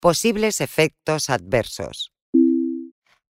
Posibles efectos adversos.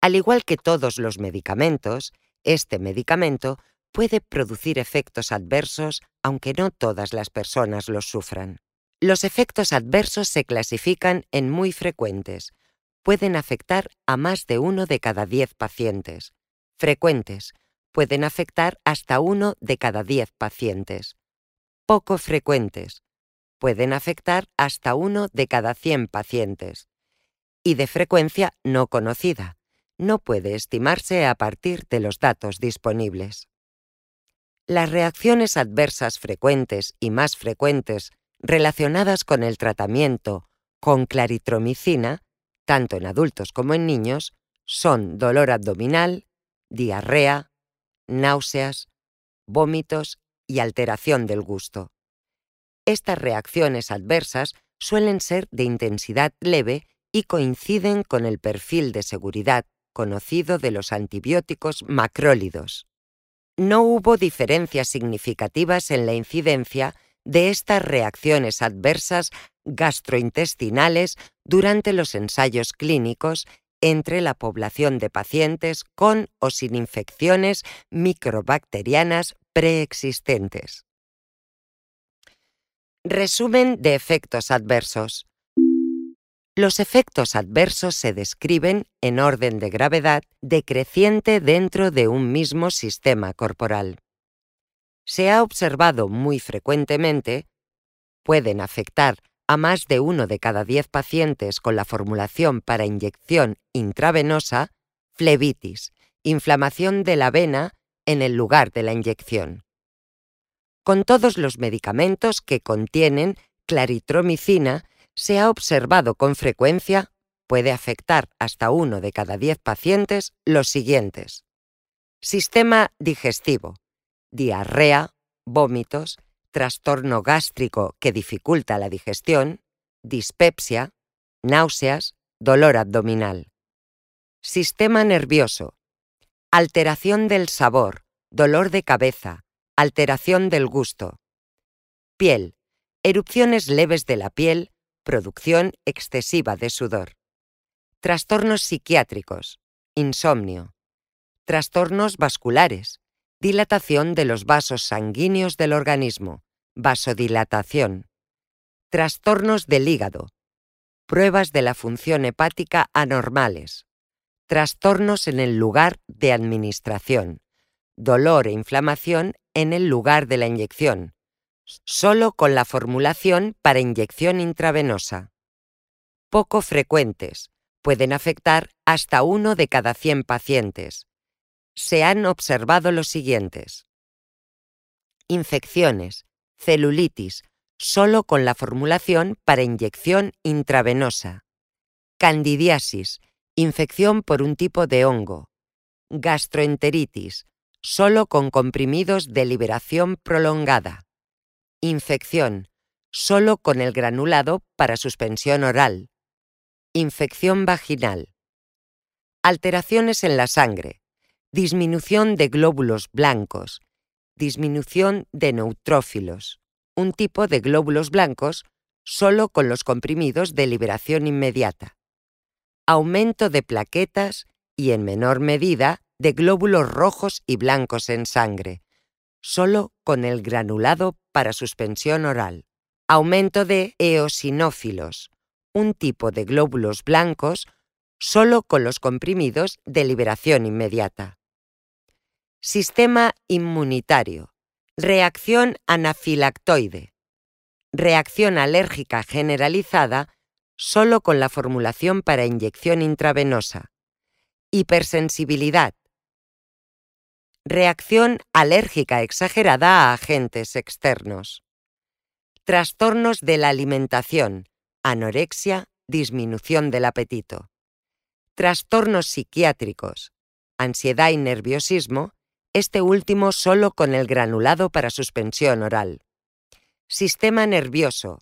Al igual que todos los medicamentos, este medicamento puede producir efectos adversos aunque no todas las personas los sufran. Los efectos adversos se clasifican en muy frecuentes. Pueden afectar a más de uno de cada diez pacientes. Frecuentes. Pueden afectar hasta uno de cada diez pacientes. Poco frecuentes. Pueden afectar hasta uno de cada 100 pacientes. Y de frecuencia no conocida. No puede estimarse a partir de los datos disponibles. Las reacciones adversas frecuentes y más frecuentes relacionadas con el tratamiento con claritromicina, tanto en adultos como en niños, son dolor abdominal, diarrea, náuseas, vómitos y alteración del gusto. Estas reacciones adversas suelen ser de intensidad leve y coinciden con el perfil de seguridad conocido de los antibióticos macrólidos no hubo diferencias significativas en la incidencia de estas reacciones adversas gastrointestinales durante los ensayos clínicos entre la población de pacientes con o sin infecciones microbacterianas preexistentes. Resumen de efectos adversos. Los efectos adversos se describen en orden de gravedad decreciente dentro de un mismo sistema corporal. Se ha observado muy frecuentemente, pueden afectar a más de uno de cada diez pacientes con la formulación para inyección intravenosa, flebitis, inflamación de la vena en el lugar de la inyección. Con todos los medicamentos que contienen claritromicina, se ha observado con frecuencia, puede afectar hasta uno de cada diez pacientes, los siguientes. Sistema digestivo, diarrea, vómitos, trastorno gástrico que dificulta la digestión, dispepsia, náuseas, dolor abdominal. Sistema nervioso, alteración del sabor, dolor de cabeza, alteración del gusto. Piel, erupciones leves de la piel, producción excesiva de sudor. Trastornos psiquiátricos, insomnio. Trastornos vasculares, dilatación de los vasos sanguíneos del organismo, vasodilatación. Trastornos del hígado, pruebas de la función hepática anormales. Trastornos en el lugar de administración, dolor e inflamación en el lugar de la inyección, solo con la formulación para inyección intravenosa. Poco frecuentes, pueden afectar hasta uno de cada 100 pacientes. Se han observado los siguientes. Infecciones, celulitis, solo con la formulación para inyección intravenosa. Candidiasis, infección por un tipo de hongo. Gastroenteritis, solo con comprimidos de liberación prolongada. Infección, solo con el granulado para suspensión oral. Infección vaginal. Alteraciones en la sangre. Disminución de glóbulos blancos. Disminución de neutrófilos. Un tipo de glóbulos blancos solo con los comprimidos de liberación inmediata. Aumento de plaquetas y, en menor medida, de glóbulos rojos y blancos en sangre, solo con el granulado para suspensión oral. Aumento de eosinófilos, un tipo de glóbulos blancos solo con los comprimidos de liberación inmediata. Sistema inmunitario. Reacción anafilactoide. Reacción alérgica generalizada solo con la formulación para inyección intravenosa. Hipersensibilidad reacción alérgica exagerada a agentes externos. Trastornos de la alimentación, anorexia, disminución del apetito. Trastornos psiquiátricos, ansiedad y nerviosismo, este último solo con el granulado para suspensión oral. Sistema nervioso,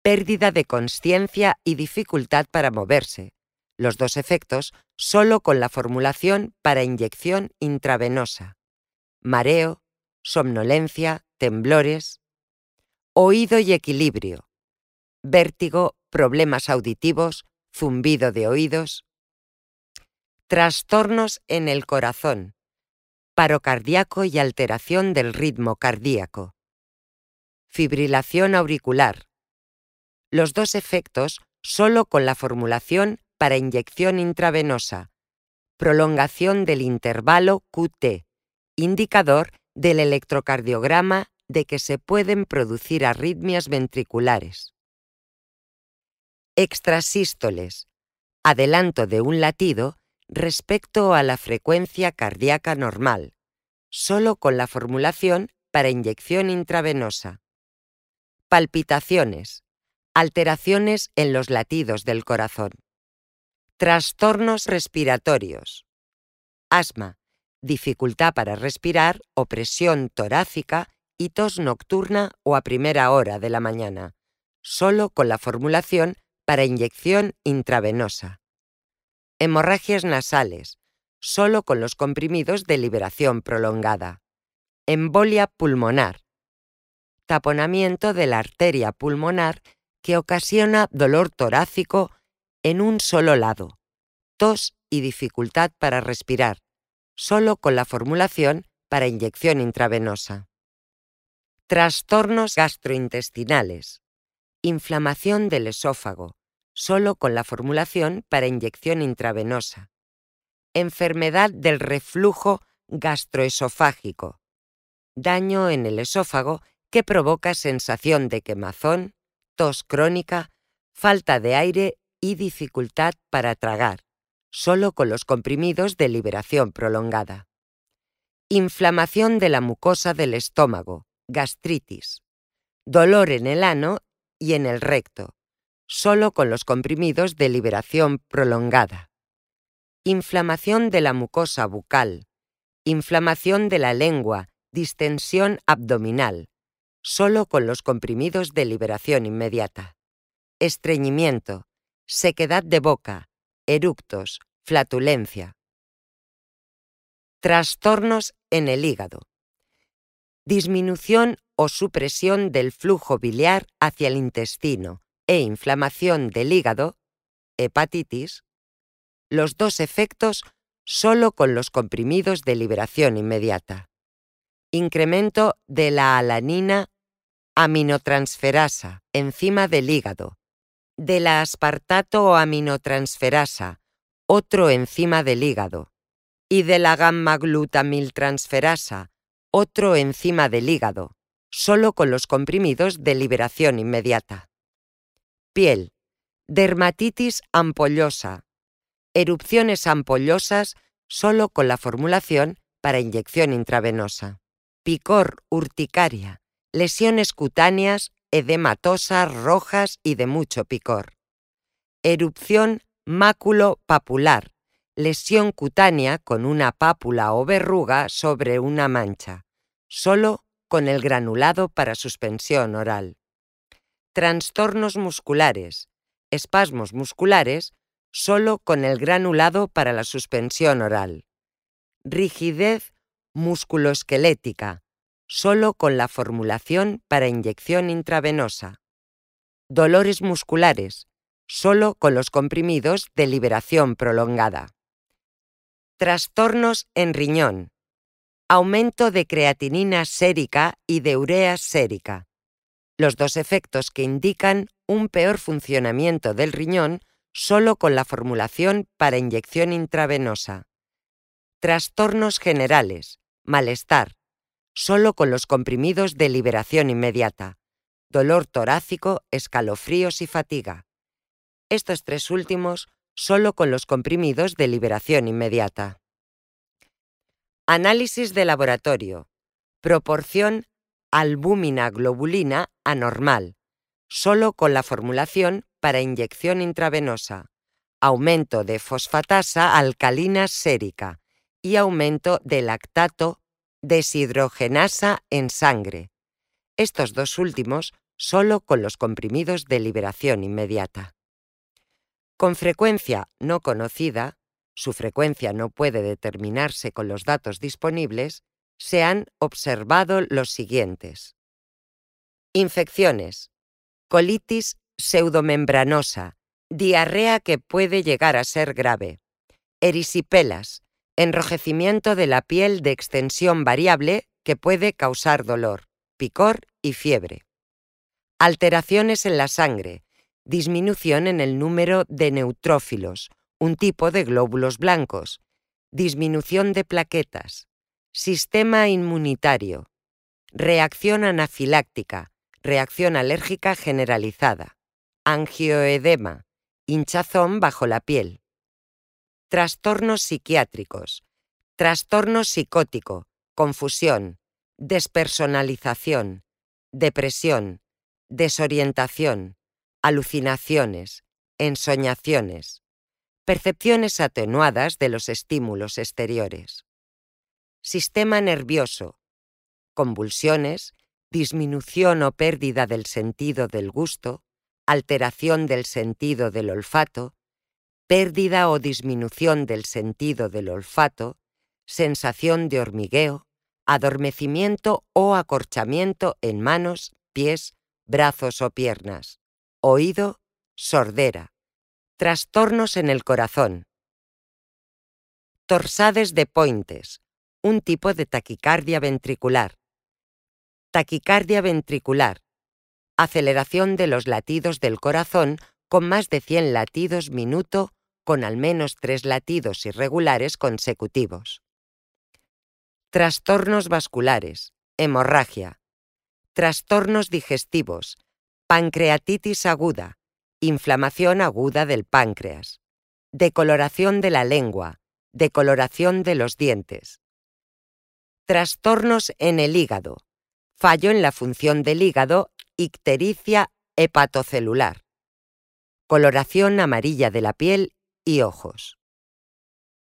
pérdida de conciencia y dificultad para moverse, los dos efectos solo con la formulación para inyección intravenosa. Mareo, somnolencia, temblores. Oído y equilibrio. Vértigo, problemas auditivos, zumbido de oídos. Trastornos en el corazón, paro cardíaco y alteración del ritmo cardíaco. Fibrilación auricular. Los dos efectos solo con la formulación para inyección intravenosa. Prolongación del intervalo QT, indicador del electrocardiograma de que se pueden producir arritmias ventriculares. Extrasístoles. Adelanto de un latido respecto a la frecuencia cardíaca normal, solo con la formulación para inyección intravenosa. Palpitaciones. Alteraciones en los latidos del corazón. Trastornos respiratorios. Asma, dificultad para respirar, opresión torácica y tos nocturna o a primera hora de la mañana, solo con la formulación para inyección intravenosa. Hemorragias nasales, solo con los comprimidos de liberación prolongada. Embolia pulmonar. Taponamiento de la arteria pulmonar que ocasiona dolor torácico en un solo lado, tos y dificultad para respirar, solo con la formulación para inyección intravenosa. Trastornos gastrointestinales. Inflamación del esófago, solo con la formulación para inyección intravenosa. Enfermedad del reflujo gastroesofágico. Daño en el esófago que provoca sensación de quemazón, tos crónica, falta de aire y dificultad para tragar, solo con los comprimidos de liberación prolongada. Inflamación de la mucosa del estómago, gastritis, dolor en el ano y en el recto, solo con los comprimidos de liberación prolongada. Inflamación de la mucosa bucal, inflamación de la lengua, distensión abdominal, solo con los comprimidos de liberación inmediata. Estreñimiento, sequedad de boca, eructos, flatulencia. Trastornos en el hígado disminución o supresión del flujo biliar hacia el intestino e inflamación del hígado, hepatitis, los dos efectos solo con los comprimidos de liberación inmediata. Incremento de la alanina aminotransferasa, enzima del hígado, de la aspartato aminotransferasa, otro enzima del hígado, y de la gamma glutamiltransferasa, otro enzima del hígado, solo con los comprimidos de liberación inmediata. Piel. Dermatitis ampollosa. Erupciones ampollosas solo con la formulación para inyección intravenosa. Picor urticaria. Lesiones cutáneas, edematosas, rojas y de mucho picor. Erupción máculo papular. Lesión cutánea con una pápula o verruga sobre una mancha solo con el granulado para suspensión oral. Trastornos musculares, espasmos musculares, solo con el granulado para la suspensión oral. Rigidez musculoesquelética, solo con la formulación para inyección intravenosa. Dolores musculares, solo con los comprimidos de liberación prolongada. Trastornos en riñón, aumento de creatinina sérica y de urea sérica, los dos efectos que indican un peor funcionamiento del riñón solo con la formulación para inyección intravenosa. Trastornos generales, malestar, solo con los comprimidos de liberación inmediata, dolor torácico, escalofríos y fatiga. Estos tres últimos solo con los comprimidos de liberación inmediata. Análisis de laboratorio. Proporción albúmina globulina anormal, solo con la formulación para inyección intravenosa. Aumento de fosfatasa alcalina sérica y aumento de lactato deshidrogenasa en sangre. Estos dos últimos solo con los comprimidos de liberación inmediata. Con frecuencia no conocida, su frecuencia no puede determinarse con los datos disponibles, se han observado los siguientes. Infecciones. Colitis pseudomembranosa, diarrea que puede llegar a ser grave, erisipelas, enrojecimiento de la piel de extensión variable que puede causar dolor, picor y fiebre. Alteraciones en la sangre, disminución en el número de neutrófilos, un tipo de glóbulos blancos, disminución de plaquetas, sistema inmunitario, reacción anafiláctica, reacción alérgica generalizada, angioedema, hinchazón bajo la piel, trastornos psiquiátricos, trastorno psicótico, confusión, despersonalización, depresión, desorientación, alucinaciones, ensoñaciones, percepciones atenuadas de los estímulos exteriores. Sistema nervioso, convulsiones, disminución o pérdida del sentido del gusto, alteración del sentido del olfato, pérdida o disminución del sentido del olfato, sensación de hormigueo, adormecimiento o acorchamiento en manos, pies, brazos o piernas, oído, sordera, trastornos en el corazón, torsades de pointes, un tipo de taquicardia ventricular, taquicardia ventricular, aceleración de los latidos del corazón con más de 100 latidos minuto con al menos tres latidos irregulares consecutivos. Trastornos vasculares, hemorragia, trastornos digestivos, pancreatitis aguda, inflamación aguda del páncreas, decoloración de la lengua, decoloración de los dientes. Trastornos en el hígado, fallo en la función del hígado, ictericia hepatocelular, coloración amarilla de la piel y ojos.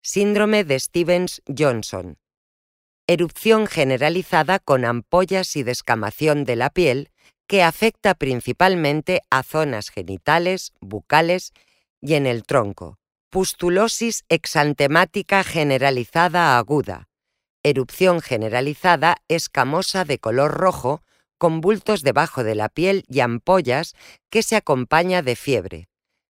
Síndrome de Stevens-Johnson. Erupción generalizada con ampollas y descamación de la piel que afecta principalmente a zonas genitales, bucales y en el tronco. Pustulosis exantemática generalizada aguda. Erupción generalizada escamosa de color rojo con bultos debajo de la piel y ampollas que se acompaña de fiebre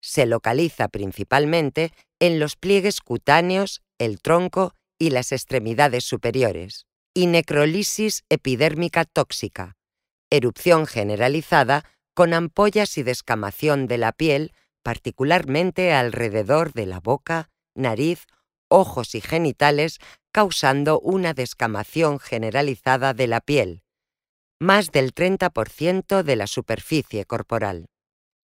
se localiza principalmente en los pliegues cutáneos, el tronco y las extremidades superiores, y necrolisis epidérmica tóxica, erupción generalizada con ampollas y descamación de la piel, particularmente alrededor de la boca, nariz, ojos y genitales, causando una descamación generalizada de la piel, más del 30% de la superficie corporal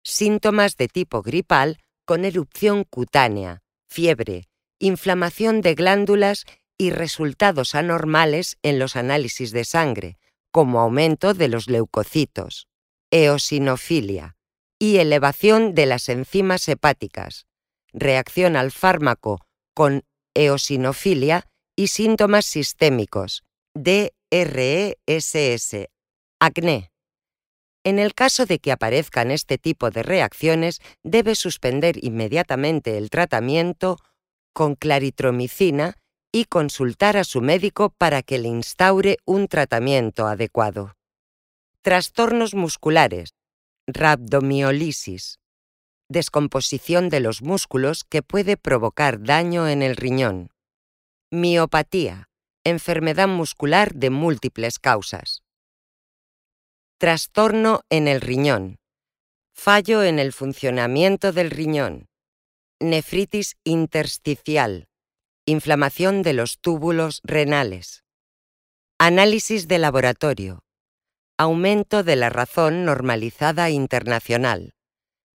síntomas de tipo gripal con erupción cutánea, fiebre, inflamación de glándulas y resultados anormales en los análisis de sangre, como aumento de los leucocitos, eosinofilia y elevación de las enzimas hepáticas, reacción al fármaco con eosinofilia y síntomas sistémicos, DRESS, acné, en el caso de que aparezcan este tipo de reacciones, debe suspender inmediatamente el tratamiento con claritromicina y consultar a su médico para que le instaure un tratamiento adecuado. Trastornos musculares, rhabdomiolisis, descomposición de los músculos que puede provocar daño en el riñón. Miopatía, enfermedad muscular de múltiples causas. Trastorno en el riñón. Fallo en el funcionamiento del riñón. Nefritis intersticial. Inflamación de los túbulos renales. Análisis de laboratorio. Aumento de la razón normalizada internacional.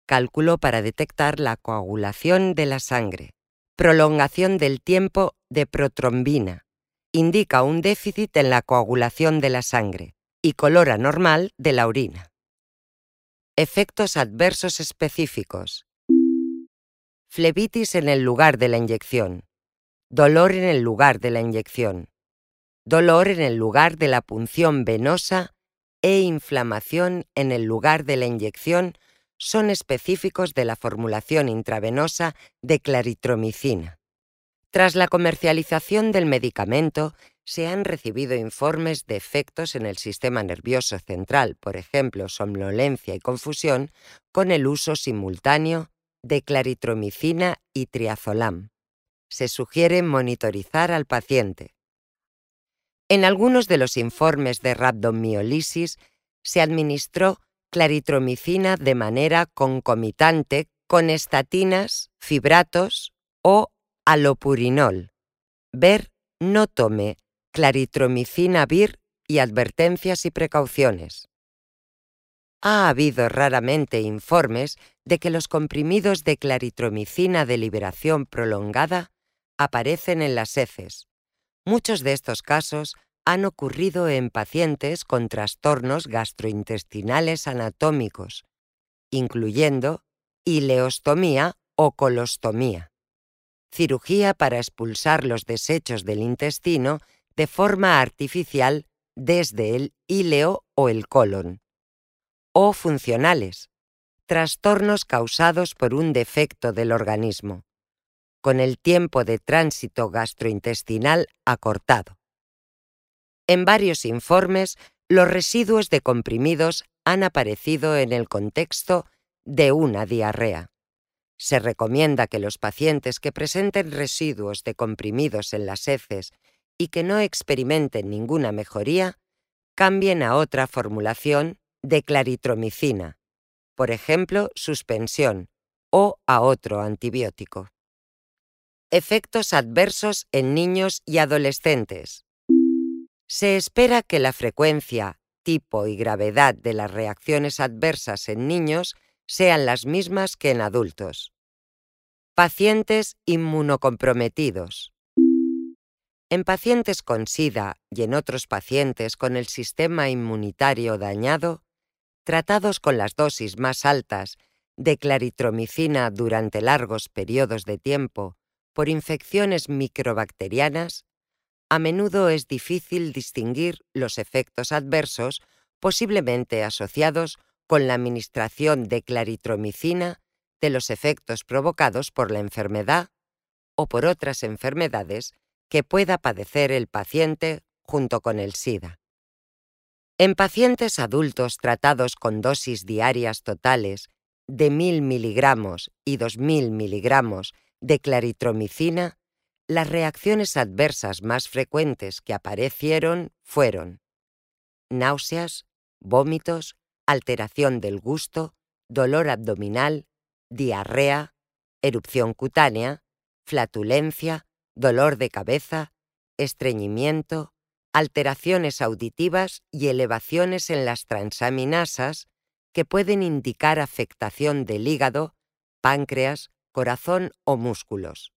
Cálculo para detectar la coagulación de la sangre. Prolongación del tiempo de protrombina. Indica un déficit en la coagulación de la sangre y color anormal de la orina. Efectos adversos específicos. Flebitis en el lugar de la inyección. Dolor en el lugar de la inyección. Dolor en el lugar de la punción venosa e inflamación en el lugar de la inyección son específicos de la formulación intravenosa de claritromicina. Tras la comercialización del medicamento, se han recibido informes de efectos en el sistema nervioso central, por ejemplo, somnolencia y confusión, con el uso simultáneo de claritromicina y triazolam. Se sugiere monitorizar al paciente. En algunos de los informes de rabdomiolisis se administró claritromicina de manera concomitante con estatinas, fibratos o alopurinol. Ver no tome claritromicina vir y advertencias y precauciones. Ha habido raramente informes de que los comprimidos de claritromicina de liberación prolongada aparecen en las heces. Muchos de estos casos han ocurrido en pacientes con trastornos gastrointestinales anatómicos, incluyendo ileostomía o colostomía, cirugía para expulsar los desechos del intestino de forma artificial desde el íleo o el colon, o funcionales, trastornos causados por un defecto del organismo, con el tiempo de tránsito gastrointestinal acortado. En varios informes, los residuos de comprimidos han aparecido en el contexto de una diarrea. Se recomienda que los pacientes que presenten residuos de comprimidos en las heces y que no experimenten ninguna mejoría, cambien a otra formulación de claritromicina, por ejemplo, suspensión, o a otro antibiótico. Efectos adversos en niños y adolescentes. Se espera que la frecuencia, tipo y gravedad de las reacciones adversas en niños sean las mismas que en adultos. Pacientes inmunocomprometidos. En pacientes con SIDA y en otros pacientes con el sistema inmunitario dañado, tratados con las dosis más altas de claritromicina durante largos periodos de tiempo por infecciones microbacterianas, a menudo es difícil distinguir los efectos adversos posiblemente asociados con la administración de claritromicina de los efectos provocados por la enfermedad o por otras enfermedades que pueda padecer el paciente junto con el SIDA. En pacientes adultos tratados con dosis diarias totales de 1.000 miligramos y 2.000 miligramos de claritromicina, las reacciones adversas más frecuentes que aparecieron fueron náuseas, vómitos, alteración del gusto, dolor abdominal, diarrea, erupción cutánea, flatulencia, dolor de cabeza, estreñimiento, alteraciones auditivas y elevaciones en las transaminasas que pueden indicar afectación del hígado, páncreas, corazón o músculos.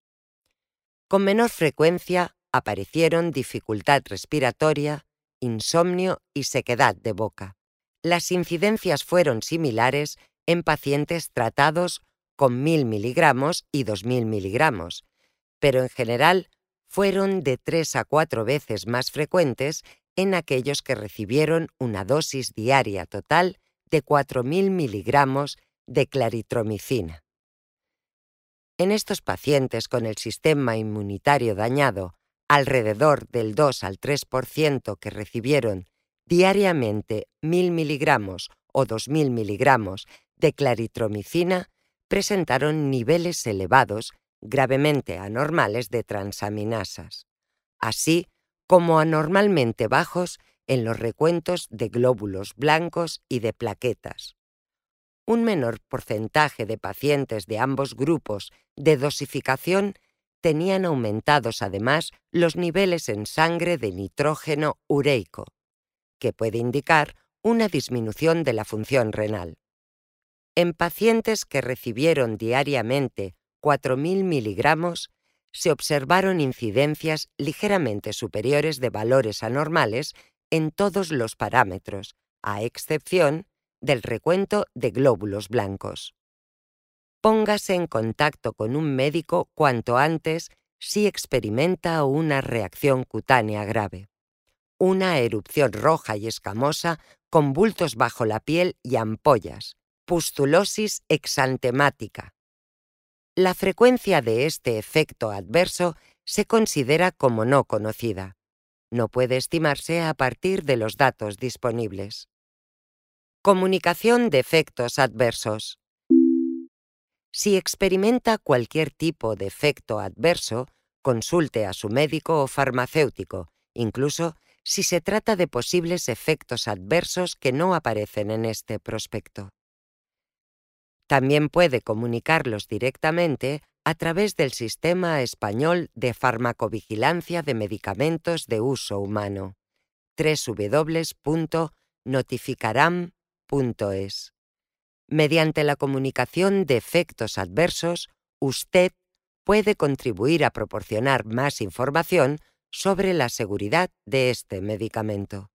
Con menor frecuencia aparecieron dificultad respiratoria, insomnio y sequedad de boca. Las incidencias fueron similares en pacientes tratados con 1.000 miligramos y 2.000 miligramos, pero en general fueron de tres a cuatro veces más frecuentes en aquellos que recibieron una dosis diaria total de 4.000 miligramos de claritromicina. En estos pacientes con el sistema inmunitario dañado, alrededor del 2 al 3% que recibieron diariamente 1.000 miligramos o 2.000 miligramos de claritromicina presentaron niveles elevados gravemente anormales de transaminasas, así como anormalmente bajos en los recuentos de glóbulos blancos y de plaquetas. Un menor porcentaje de pacientes de ambos grupos de dosificación tenían aumentados además los niveles en sangre de nitrógeno ureico, que puede indicar una disminución de la función renal. En pacientes que recibieron diariamente 4.000 miligramos, se observaron incidencias ligeramente superiores de valores anormales en todos los parámetros, a excepción del recuento de glóbulos blancos. Póngase en contacto con un médico cuanto antes si experimenta una reacción cutánea grave. Una erupción roja y escamosa con bultos bajo la piel y ampollas, pustulosis exantemática, la frecuencia de este efecto adverso se considera como no conocida. No puede estimarse a partir de los datos disponibles. Comunicación de efectos adversos. Si experimenta cualquier tipo de efecto adverso, consulte a su médico o farmacéutico, incluso si se trata de posibles efectos adversos que no aparecen en este prospecto. También puede comunicarlos directamente a través del Sistema Español de Farmacovigilancia de Medicamentos de Uso Humano, www.notificaram.es. Mediante la comunicación de efectos adversos, usted puede contribuir a proporcionar más información sobre la seguridad de este medicamento.